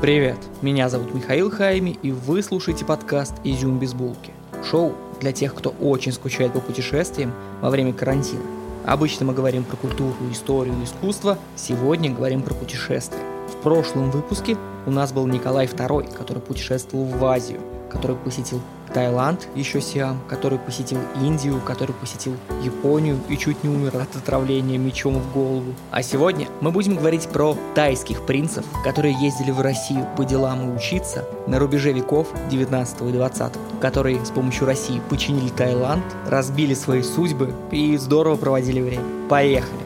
Привет, меня зовут Михаил Хайми, и вы слушаете подкаст «Изюм без булки». Шоу для тех, кто очень скучает по путешествиям во время карантина. Обычно мы говорим про культуру, историю, искусство, сегодня говорим про путешествия. В прошлом выпуске у нас был Николай II, который путешествовал в Азию, который посетил Таиланд, еще Сиам, который посетил Индию, который посетил Японию и чуть не умер от отравления мечом в голову. А сегодня мы будем говорить про тайских принцев, которые ездили в Россию по делам и учиться на рубеже веков 19 и 20, которые с помощью России починили Таиланд, разбили свои судьбы и здорово проводили время. Поехали!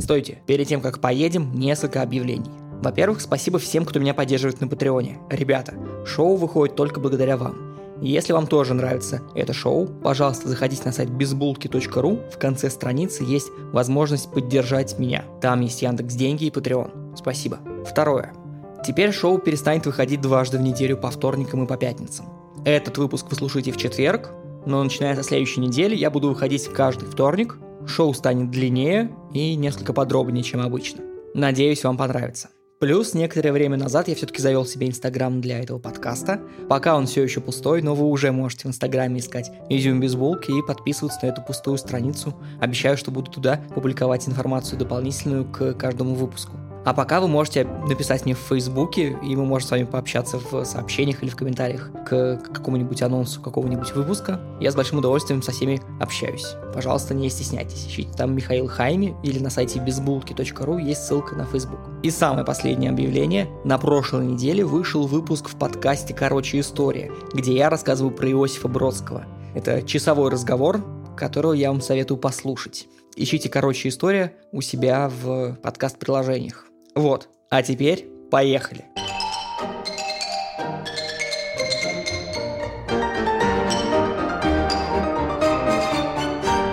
Стойте, перед тем как поедем, несколько объявлений. Во-первых, спасибо всем, кто меня поддерживает на Патреоне. Ребята, шоу выходит только благодаря вам. Если вам тоже нравится это шоу, пожалуйста, заходите на сайт безбулки.ру. В конце страницы есть возможность поддержать меня. Там есть Яндекс Деньги и Patreon. Спасибо. Второе. Теперь шоу перестанет выходить дважды в неделю по вторникам и по пятницам. Этот выпуск вы слушаете в четверг, но начиная со следующей недели я буду выходить каждый вторник. Шоу станет длиннее и несколько подробнее, чем обычно. Надеюсь, вам понравится. Плюс некоторое время назад я все-таки завел себе Инстаграм для этого подкаста. Пока он все еще пустой, но вы уже можете в Инстаграме искать изюм без булки и подписываться на эту пустую страницу. Обещаю, что буду туда публиковать информацию дополнительную к каждому выпуску. А пока вы можете написать мне в Фейсбуке, и мы можем с вами пообщаться в сообщениях или в комментариях к какому-нибудь анонсу какого-нибудь выпуска. Я с большим удовольствием со всеми общаюсь. Пожалуйста, не стесняйтесь. Ищите там Михаил Хайми или на сайте безбулки.ру есть ссылка на Facebook. И самое последнее объявление. На прошлой неделе вышел выпуск в подкасте «Короче, история», где я рассказываю про Иосифа Бродского. Это часовой разговор, которого я вам советую послушать. Ищите «Короче, история» у себя в подкаст-приложениях. Вот, а теперь поехали.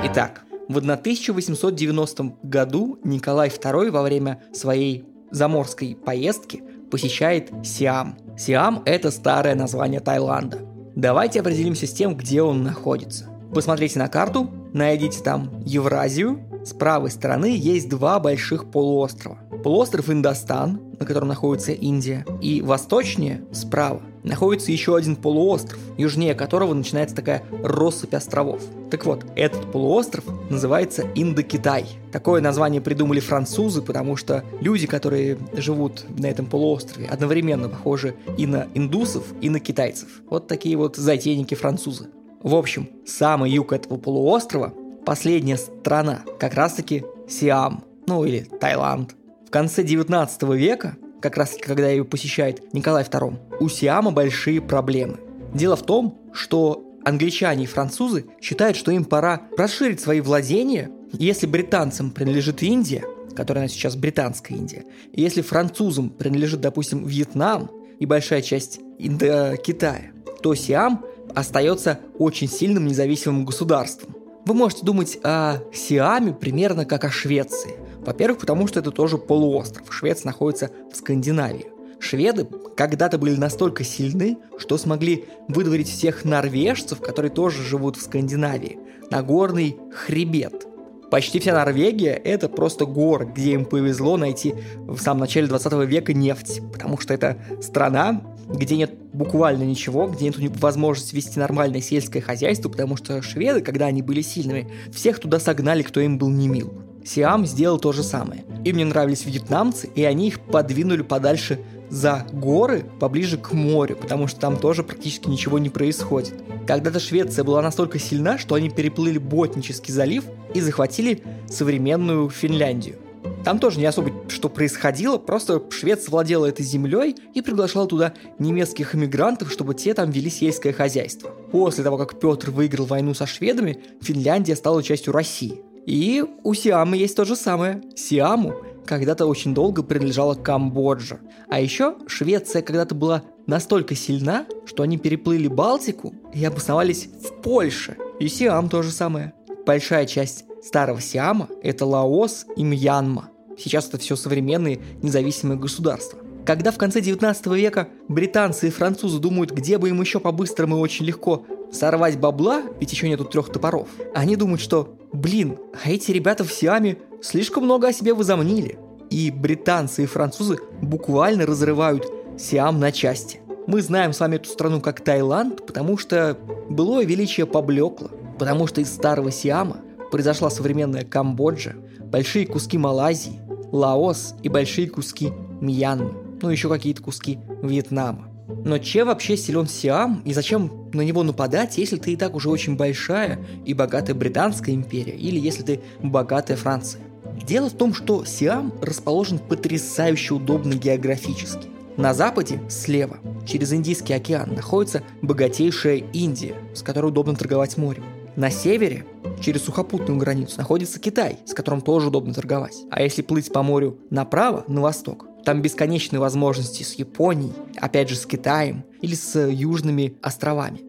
Итак, в 1890 году Николай II во время своей заморской поездки посещает Сиам. Сиам – это старое название Таиланда. Давайте определимся с тем, где он находится. Посмотрите на карту, найдите там Евразию. С правой стороны есть два больших полуострова – Полуостров Индостан, на котором находится Индия, и восточнее, справа, находится еще один полуостров, южнее которого начинается такая россыпь островов. Так вот, этот полуостров называется Индокитай. Такое название придумали французы, потому что люди, которые живут на этом полуострове, одновременно похожи и на индусов, и на китайцев. Вот такие вот затейники французы. В общем, самый юг этого полуострова, последняя страна, как раз-таки Сиам, ну или Таиланд. В конце 19 века, как раз когда ее посещает Николай II, у Сиама большие проблемы. Дело в том, что англичане и французы считают, что им пора расширить свои владения. Если британцам принадлежит Индия, которая сейчас британская Индия, если французам принадлежит, допустим, Вьетнам и большая часть Индокитая, то Сиам остается очень сильным независимым государством. Вы можете думать о Сиаме примерно как о Швеции – во-первых, потому что это тоже полуостров. Швеция находится в Скандинавии. Шведы когда-то были настолько сильны, что смогли выдворить всех норвежцев, которые тоже живут в Скандинавии, на горный хребет. Почти вся Норвегия – это просто горы, где им повезло найти в самом начале 20 века нефть, потому что это страна, где нет буквально ничего, где нет возможности вести нормальное сельское хозяйство, потому что шведы, когда они были сильными, всех туда согнали, кто им был не мил. Сиам сделал то же самое. Им не нравились вьетнамцы, и они их подвинули подальше за горы, поближе к морю, потому что там тоже практически ничего не происходит. Когда-то Швеция была настолько сильна, что они переплыли Ботнический залив и захватили современную Финляндию. Там тоже не особо что происходило, просто Швеция владела этой землей и приглашала туда немецких иммигрантов, чтобы те там вели сельское хозяйство. После того, как Петр выиграл войну со шведами, Финляндия стала частью России. И у Сиама есть то же самое. Сиаму когда-то очень долго принадлежала Камбоджа. А еще Швеция когда-то была настолько сильна, что они переплыли Балтику и обосновались в Польше. И Сиам то же самое. Большая часть старого Сиама – это Лаос и Мьянма. Сейчас это все современные независимые государства. Когда в конце 19 века британцы и французы думают, где бы им еще по-быстрому и очень легко сорвать бабла, ведь еще нету трех топоров, они думают, что, блин, а эти ребята в Сиаме слишком много о себе возомнили. и британцы, и французы буквально разрывают Сиам на части. Мы знаем с вами эту страну как Таиланд, потому что былое величие поблекло, потому что из старого Сиама произошла современная Камбоджа, большие куски Малайзии, Лаос и большие куски Мьянмы, ну еще какие-то куски Вьетнама. Но чем вообще силен Сиам и зачем на него нападать, если ты и так уже очень большая и богатая Британская империя, или если ты богатая Франция? Дело в том, что Сиам расположен потрясающе удобно географически. На западе, слева, через Индийский океан, находится богатейшая Индия, с которой удобно торговать морем. На севере, через сухопутную границу, находится Китай, с которым тоже удобно торговать. А если плыть по морю направо, на восток, там бесконечные возможности с Японией, опять же с Китаем или с южными островами.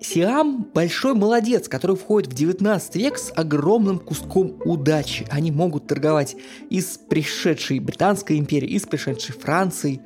Сиам – большой молодец, который входит в 19 век с огромным куском удачи. Они могут торговать и с пришедшей Британской империей, и с пришедшей Францией.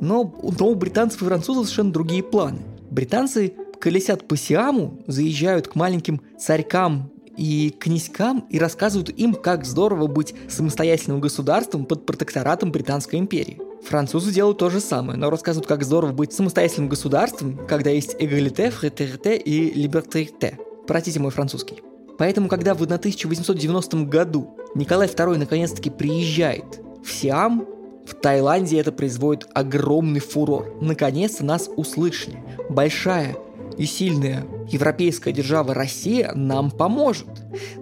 Но, но у британцев и французов совершенно другие планы. Британцы колесят по Сиаму, заезжают к маленьким царькам и князькам и рассказывают им, как здорово быть самостоятельным государством под протекторатом Британской империи. Французы делают то же самое, но рассказывают, как здорово быть самостоятельным государством, когда есть эгалите, фратерите и либертерите. Простите мой французский. Поэтому, когда в 1890 году Николай II наконец-таки приезжает в Сиам, в Таиланде это производит огромный фурор. Наконец-то нас услышали. Большая и сильная европейская держава Россия нам поможет.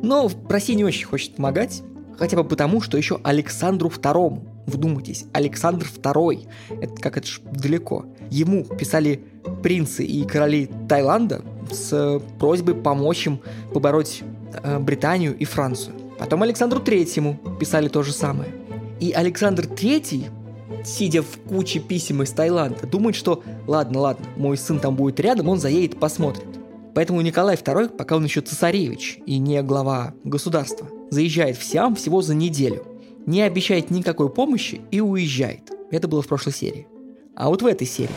Но Россия не очень хочет помогать, хотя бы потому, что еще Александру II, вдумайтесь, Александр II, это как это ж далеко, ему писали принцы и короли Таиланда с просьбой помочь им побороть э, Британию и Францию. Потом Александру Третьему писали то же самое. И Александр Третий сидя в куче писем из Таиланда, думает, что ладно, ладно, мой сын там будет рядом, он заедет, посмотрит. Поэтому Николай II, пока он еще цесаревич и не глава государства, заезжает в Сиам всего за неделю, не обещает никакой помощи и уезжает. Это было в прошлой серии. А вот в этой серии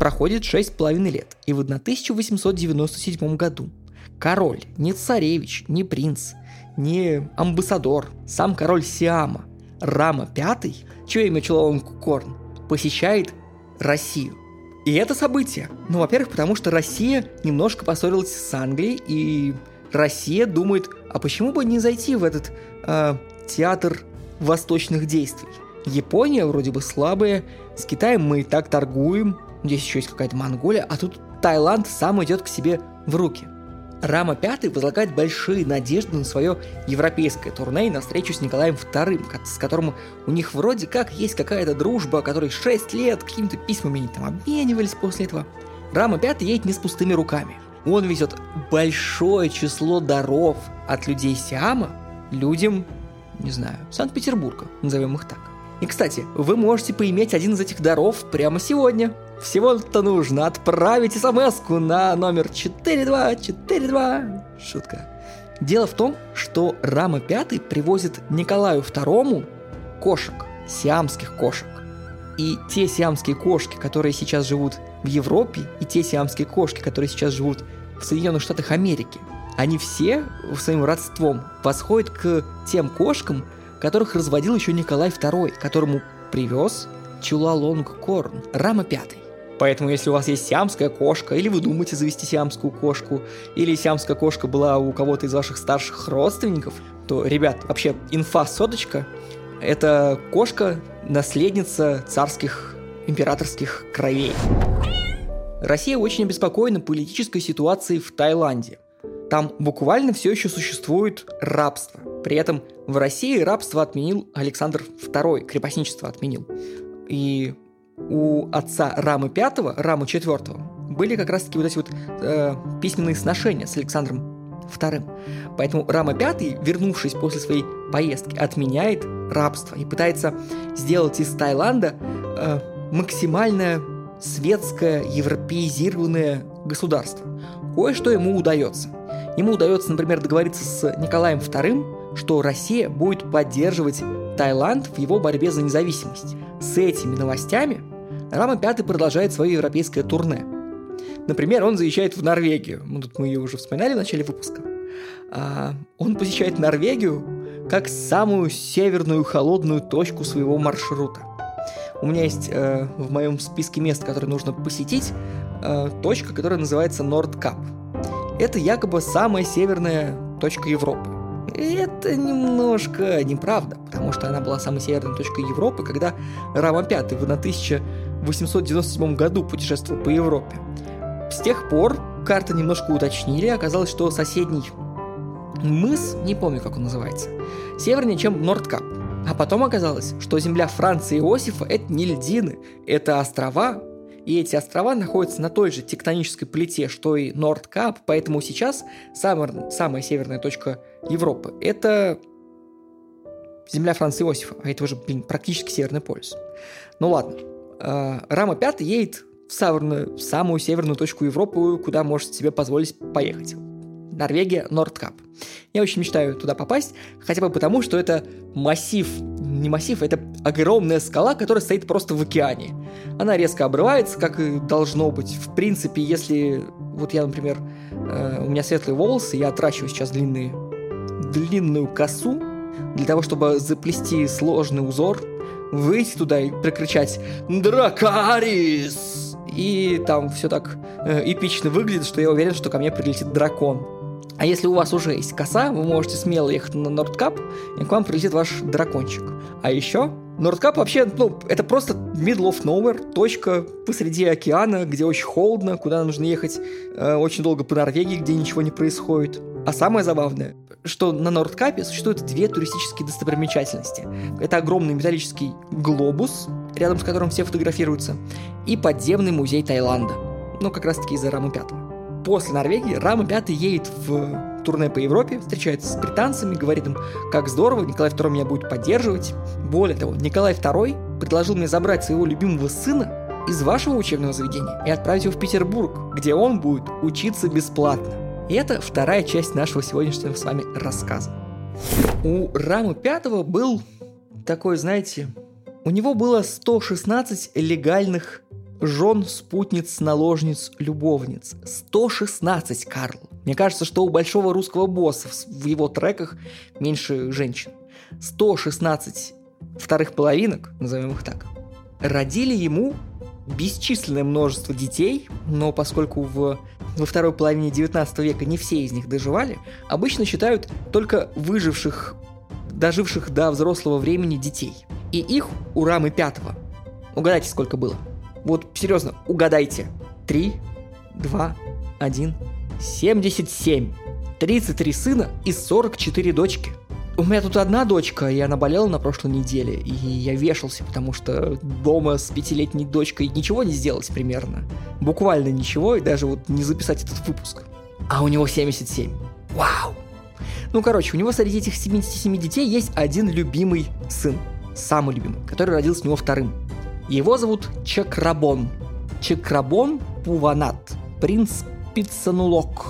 проходит 6,5 лет, и в 1897 году король, не царевич, не принц, не амбассадор, сам король Сиама, Рама V чье имя Чулаон Корн, посещает Россию. И это событие. Ну, во-первых, потому что Россия немножко поссорилась с Англией, и Россия думает, а почему бы не зайти в этот э, театр восточных действий? Япония вроде бы слабая, с Китаем мы и так торгуем, здесь еще есть какая-то Монголия, а тут Таиланд сам идет к себе в руки. Рама V возлагает большие надежды на свое европейское турне и на встречу с Николаем II, с которым у них вроде как есть какая-то дружба, которой 6 лет какими-то письмами они там обменивались после этого. Рама V едет не с пустыми руками. Он везет большое число даров от людей Сиама людям, не знаю, Санкт-Петербурга, назовем их так. И, кстати, вы можете поиметь один из этих даров прямо сегодня – всего-то нужно отправить смс на номер 4242. Шутка. Дело в том, что Рама V привозит Николаю II кошек, сиамских кошек. И те сиамские кошки, которые сейчас живут в Европе, и те сиамские кошки, которые сейчас живут в Соединенных Штатах Америки, они все своим родством восходят к тем кошкам, которых разводил еще Николай II, которому привез Чулалонг Корн, Рама V. Поэтому, если у вас есть сиамская кошка, или вы думаете завести сиамскую кошку, или сиамская кошка была у кого-то из ваших старших родственников, то, ребят, вообще инфа соточка – это кошка, наследница царских императорских кровей. Россия очень обеспокоена политической ситуацией в Таиланде. Там буквально все еще существует рабство. При этом в России рабство отменил Александр II, крепостничество отменил. И у отца Рамы V, Рамы IV, были как раз-таки вот эти вот э, письменные сношения с Александром II. Поэтому Рама V, вернувшись после своей поездки, отменяет рабство и пытается сделать из Таиланда э, максимально светское, европеизированное государство. Кое-что ему удается. Ему удается, например, договориться с Николаем II, что Россия будет поддерживать Таиланд в его борьбе за независимость. С этими новостями Рама Пятый продолжает свое европейское турне. Например, он заезжает в Норвегию. Ну, тут мы ее уже вспоминали в начале выпуска. А, он посещает Норвегию, как самую северную холодную точку своего маршрута. У меня есть э, в моем списке мест, которые нужно посетить, э, точка, которая называется Нордкап. Это якобы самая северная точка Европы. Это немножко неправда, потому что она была самой северной точкой Европы, когда Рама V в 1897 году путешествовал по Европе. С тех пор карты немножко уточнили, оказалось, что соседний мыс, не помню, как он называется, севернее, чем Нордкап. А потом оказалось, что земля Франции Иосифа – это не льдины, это острова, и эти острова находятся на той же тектонической плите, что и Нордкап, поэтому сейчас самая, самая северная точка Европы – это земля Франца Иосифа, а это уже, блин, практически Северный полюс. Ну ладно, э, Рама 5 едет в самую, в самую северную точку Европы, куда может себе позволить поехать. Норвегия, Нордкап. Я очень мечтаю туда попасть, хотя бы потому, что это массив, не массив, это огромная скала, которая стоит просто в океане. Она резко обрывается, как и должно быть. В принципе, если вот я, например, э, у меня светлые волосы, я отращиваю сейчас длинные, длинную косу для того, чтобы заплести сложный узор, выйти туда и прокричать «Дракарис!» И там все так э, эпично выглядит, что я уверен, что ко мне прилетит дракон. А если у вас уже есть коса, вы можете смело ехать на Нордкап, и к вам прилетит ваш дракончик. А еще Нордкап вообще, ну, это просто middle of nowhere, точка посреди океана, где очень холодно, куда нужно ехать э, очень долго по Норвегии, где ничего не происходит. А самое забавное, что на Нордкапе существуют две туристические достопримечательности. Это огромный металлический глобус, рядом с которым все фотографируются, и подземный музей Таиланда. Ну, как раз-таки из-за Рамы Пятого после Норвегии Рама Пятый едет в турне по Европе, встречается с британцами, говорит им, как здорово, Николай II меня будет поддерживать. Более того, Николай II предложил мне забрать своего любимого сына из вашего учебного заведения и отправить его в Петербург, где он будет учиться бесплатно. И это вторая часть нашего сегодняшнего с вами рассказа. У Рамы Пятого был такой, знаете, у него было 116 легальных жен, спутниц, наложниц, любовниц. 116, Карл. Мне кажется, что у большого русского босса в его треках меньше женщин. 116 вторых половинок, назовем их так, родили ему бесчисленное множество детей, но поскольку в, во второй половине 19 века не все из них доживали, обычно считают только выживших, доживших до взрослого времени детей. И их у Рамы пятого. Угадайте, сколько было? Вот серьезно, угадайте. 3, 2, 1, 77. 33 сына и 44 дочки. У меня тут одна дочка, и она болела на прошлой неделе, и я вешался, потому что дома с пятилетней дочкой ничего не сделать примерно. Буквально ничего, и даже вот не записать этот выпуск. А у него 77. Вау! Ну, короче, у него среди этих 77 детей есть один любимый сын. Самый любимый, который родился у него вторым. Его зовут Чакрабон. Чакрабон Пуванат. Принц Пиццанулок.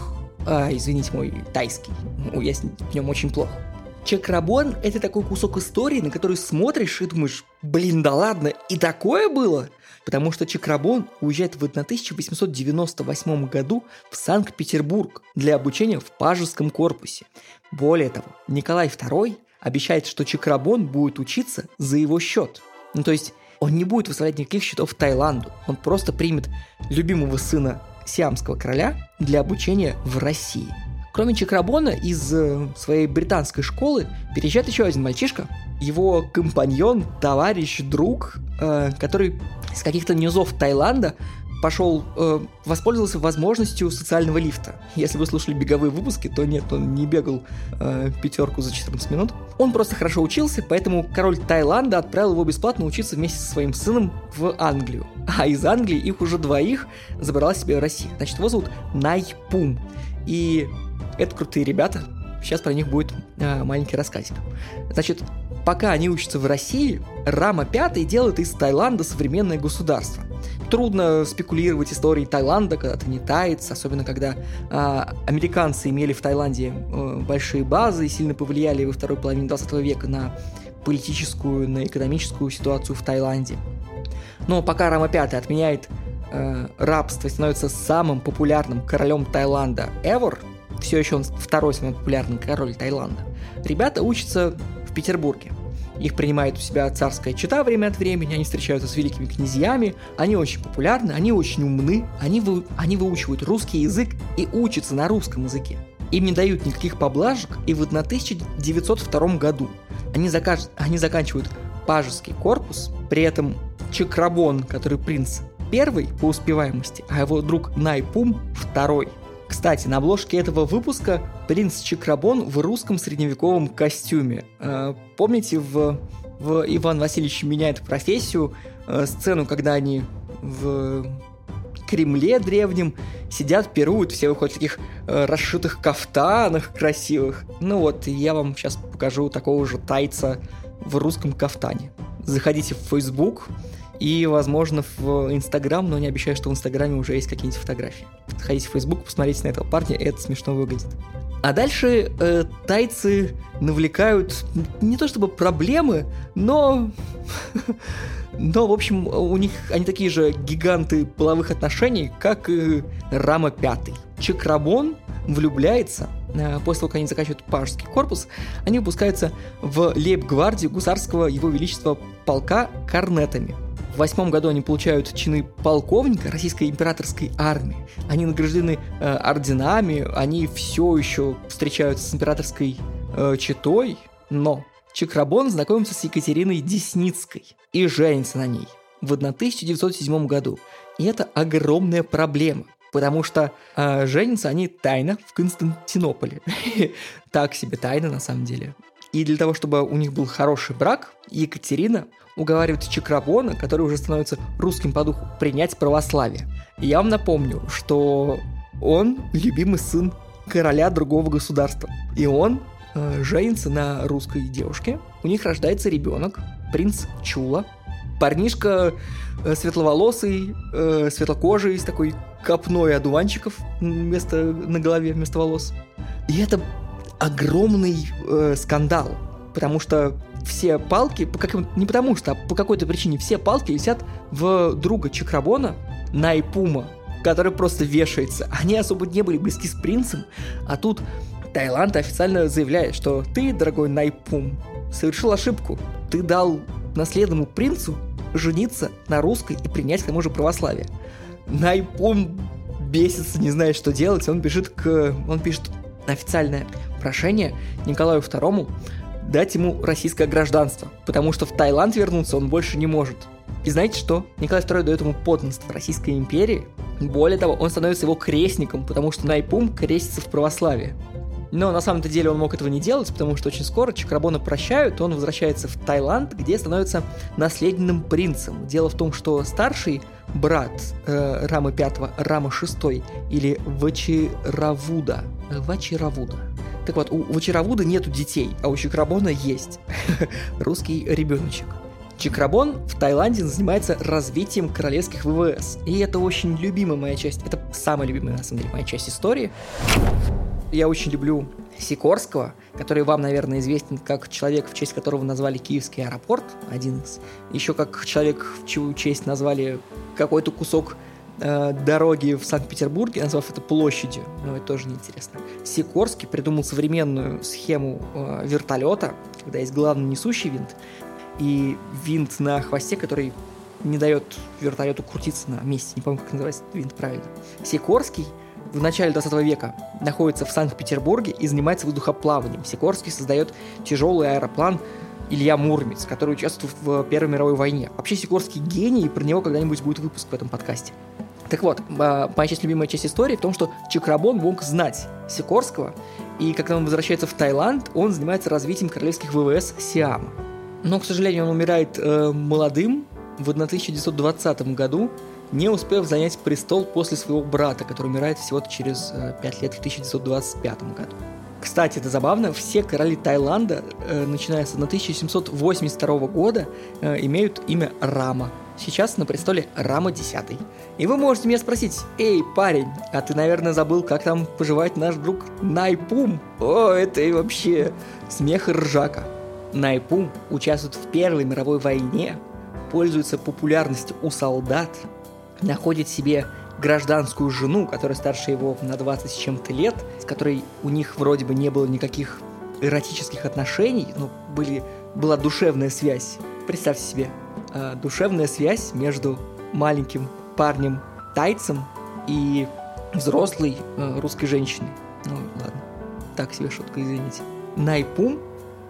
А, извините, мой тайский. Ну, я в нем очень плохо. Чакрабон – это такой кусок истории, на который смотришь и думаешь, блин, да ладно, и такое было? Потому что Чакрабон уезжает в 1898 году в Санкт-Петербург для обучения в пажеском корпусе. Более того, Николай II обещает, что Чакрабон будет учиться за его счет. Ну, то есть он не будет выставлять никаких счетов Таиланду. Он просто примет любимого сына сиамского короля для обучения в России. Кроме Чакрабона, из э, своей британской школы переезжает еще один мальчишка, его компаньон, товарищ, друг, э, который с каких-то низов Таиланда пошел, э, воспользовался возможностью социального лифта. Если вы слушали беговые выпуски, то нет, он не бегал э, пятерку за 14 минут. Он просто хорошо учился, поэтому король Таиланда отправил его бесплатно учиться вместе со своим сыном в Англию. А из Англии их уже двоих забрала себе Россия. Значит, его зовут Найпум. И это крутые ребята. Сейчас про них будет э, маленький рассказик. Значит, пока они учатся в России, Рама Пятый делает из Таиланда современное государство – Трудно спекулировать историей Таиланда, когда ты не таец, особенно когда а, американцы имели в Таиланде а, большие базы и сильно повлияли во второй половине 20 века на политическую, на экономическую ситуацию в Таиланде. Но пока Рама V отменяет э, рабство и становится самым популярным королем Таиланда ever, все еще он второй самый популярный король Таиланда, ребята учатся в Петербурге. Их принимает у себя царская чита время от времени, они встречаются с великими князьями, они очень популярны, они очень умны, они, вы, они выучивают русский язык и учатся на русском языке. Им не дают никаких поблажек, и вот на 1902 году они, закаж... они заканчивают пажеский корпус, при этом Чакрабон, который принц первый по успеваемости, а его друг Найпум второй. Кстати, на обложке этого выпуска принц Чакрабон в русском средневековом костюме. Э, помните, в, в Иван Васильевич меняет профессию э, сцену, когда они в Кремле древнем сидят, пируют, все выходят в таких э, расшитых кафтанах красивых. Ну вот, я вам сейчас покажу такого же тайца в русском кафтане. Заходите в Facebook и, возможно, в Инстаграм, но не обещаю, что в Инстаграме уже есть какие-нибудь фотографии. Заходите в Facebook, посмотрите на этого парня, это смешно выглядит. А дальше э, тайцы навлекают не то чтобы проблемы, но Но, в общем, у них они такие же гиганты половых отношений, как и Рама Пятый. Чакрабон влюбляется, э, после того, как они заканчивают пажский корпус, они выпускаются в лейб-гвардию гусарского его величества полка корнетами. В восьмом году они получают чины полковника российской императорской армии. Они награждены э, орденами, они все еще встречаются с императорской э, читой, но Чакрабон знакомится с Екатериной Десницкой и женится на ней в 1907 году. И это огромная проблема, потому что э, женятся они тайно в Константинополе. так себе тайна на самом деле. И для того, чтобы у них был хороший брак, Екатерина уговаривает Чакрабона, который уже становится русским по духу, принять православие. И я вам напомню, что он любимый сын короля другого государства. И он э, женится на русской девушке, у них рождается ребенок, принц Чула, парнишка э, светловолосый, э, светлокожий, с такой копной одуванчиков вместо, на голове вместо волос. И это огромный э, скандал, потому что все палки, как, не потому что, а по какой-то причине все палки висят в друга Чакрабона, Найпума, который просто вешается. Они особо не были близки с принцем, а тут Таиланд официально заявляет, что ты, дорогой Найпум, совершил ошибку. Ты дал наследному принцу жениться на русской и принять к тому же православие. Найпум бесится, не знает, что делать, он бежит к... Он пишет официальное прошение Николаю II дать ему российское гражданство, потому что в Таиланд вернуться он больше не может. И знаете что? Николай II дает ему подданство Российской империи. Более того, он становится его крестником, потому что Найпум крестится в православии. Но на самом-то деле он мог этого не делать, потому что очень скоро Чакрабона прощают, он возвращается в Таиланд, где становится наследным принцем. Дело в том, что старший брат э, Рамы V, Рама VI или Вачиравуда, э, Вачиравуда, так вот, у Вачиравуда нету детей, а у Чакрабона есть русский ребеночек. Чакрабон в Таиланде занимается развитием королевских ВВС. И это очень любимая моя часть, это самая любимая, на самом деле, моя часть истории я очень люблю Сикорского, который вам, наверное, известен как человек, в честь которого назвали Киевский аэропорт, один из. Еще как человек, в чью честь назвали какой-то кусок э, дороги в Санкт-Петербурге, назвав это площадью. Но это тоже неинтересно. Сикорский придумал современную схему э, вертолета, когда есть главный несущий винт и винт на хвосте, который не дает вертолету крутиться на месте. Не помню, как называется винт правильно. Сикорский – в начале 20 века находится в Санкт-Петербурге и занимается воздухоплаванием. Сикорский создает тяжелый аэроплан Илья Мурмец, который участвует в Первой мировой войне. Вообще Сикорский гений, и про него когда-нибудь будет выпуск в этом подкасте. Так вот, а, моя часть любимая часть истории в том, что Чакрабон мог знать Сикорского, и когда он возвращается в Таиланд, он занимается развитием королевских ВВС Сиама. Но, к сожалению, он умирает э, молодым в 1920 году, не успев занять престол после своего брата, который умирает всего через 5 э, лет в 1925 году. Кстати, это забавно, все короли Таиланда, э, начиная с 1782 года, э, имеют имя Рама. Сейчас на престоле Рама X. И вы можете меня спросить, эй, парень, а ты, наверное, забыл, как там поживает наш друг Найпум? О, это и вообще смех и ржака. Найпум участвует в Первой мировой войне, пользуется популярностью у солдат, находит себе гражданскую жену, которая старше его на 20 с чем-то лет, с которой у них вроде бы не было никаких эротических отношений, ну, были, была душевная связь. Представьте себе, э, душевная связь между маленьким парнем тайцем и взрослой э, русской женщиной. Ну, ладно, так себе шутка, извините. Найпум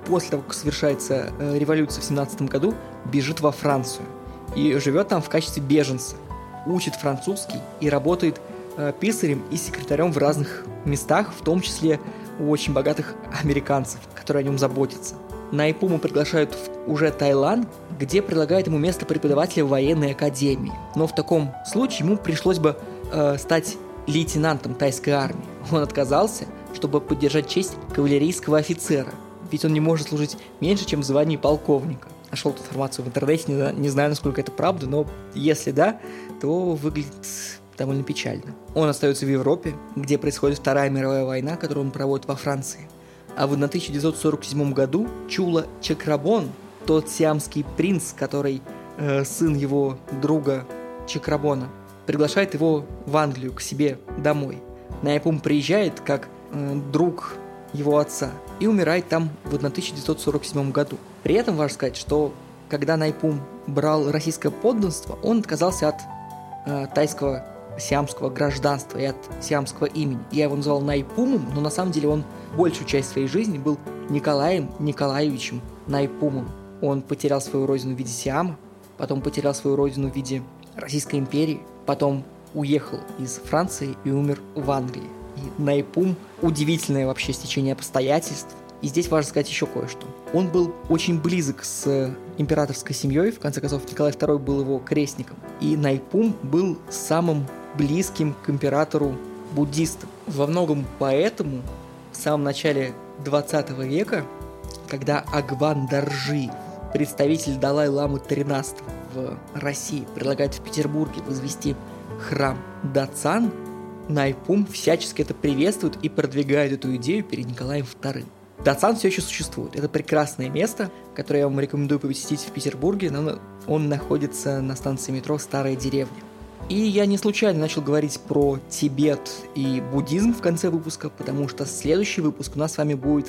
после того, как совершается э, революция в 17 году, бежит во Францию и живет там в качестве беженца, учит французский и работает э, писарем и секретарем в разных местах, в том числе у очень богатых американцев, которые о нем заботятся. На Ипуму приглашают в уже Таиланд, где предлагают ему место преподавателя в военной академии. Но в таком случае ему пришлось бы э, стать лейтенантом тайской армии. Он отказался, чтобы поддержать честь кавалерийского офицера, ведь он не может служить меньше, чем в звании полковника. Нашел эту информацию в интернете, не, не знаю, насколько это правда, но если да, то выглядит довольно печально. Он остается в Европе, где происходит Вторая мировая война, которую он проводит во Франции. А в 1947 году Чула Чакрабон, тот сиамский принц, который э, сын его друга Чакрабона, приглашает его в Англию к себе домой. Найпум приезжает как э, друг его отца и умирает там в 1947 году. При этом важно сказать, что когда Найпум брал российское подданство, он отказался от э, тайского сиамского гражданства и от сиамского имени. Я его называл Найпумом, но на самом деле он большую часть своей жизни был Николаем Николаевичем Найпумом. Он потерял свою родину в виде Сиама, потом потерял свою родину в виде Российской империи, потом уехал из Франции и умер в Англии. И Найпум – удивительное вообще стечение обстоятельств. И здесь важно сказать еще кое-что. Он был очень близок с императорской семьей, в конце концов Николай II был его крестником. И Найпум был самым близким к императору буддистом. Во многом поэтому в самом начале 20 века, когда Агван Даржи, представитель Далай-ламы 13 в России, предлагает в Петербурге возвести храм Дацан, Найпум всячески это приветствует и продвигает эту идею перед Николаем II. Дацан все еще существует. Это прекрасное место, которое я вам рекомендую посетить в Петербурге, он находится на станции метро «Старая деревня». И я не случайно начал говорить про Тибет и буддизм в конце выпуска, потому что следующий выпуск у нас с вами будет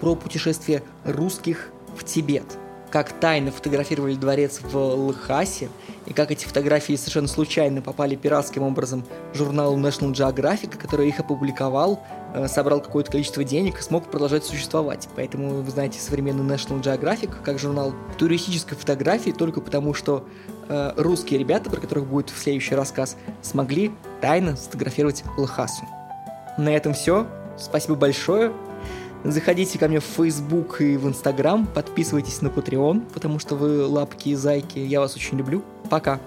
про путешествие русских в Тибет. Как тайно фотографировали дворец в Лхасе, и как эти фотографии совершенно случайно попали пиратским образом в журнал National Geographic, который их опубликовал, э, собрал какое-то количество денег и смог продолжать существовать. Поэтому, вы знаете, современный National Geographic как журнал туристической фотографии только потому, что э, русские ребята, про которых будет в следующий рассказ, смогли тайно сфотографировать Лхасу. На этом все. Спасибо большое. Заходите ко мне в Facebook и в Instagram, подписывайтесь на Patreon, потому что вы лапки и зайки, я вас очень люблю. Пока.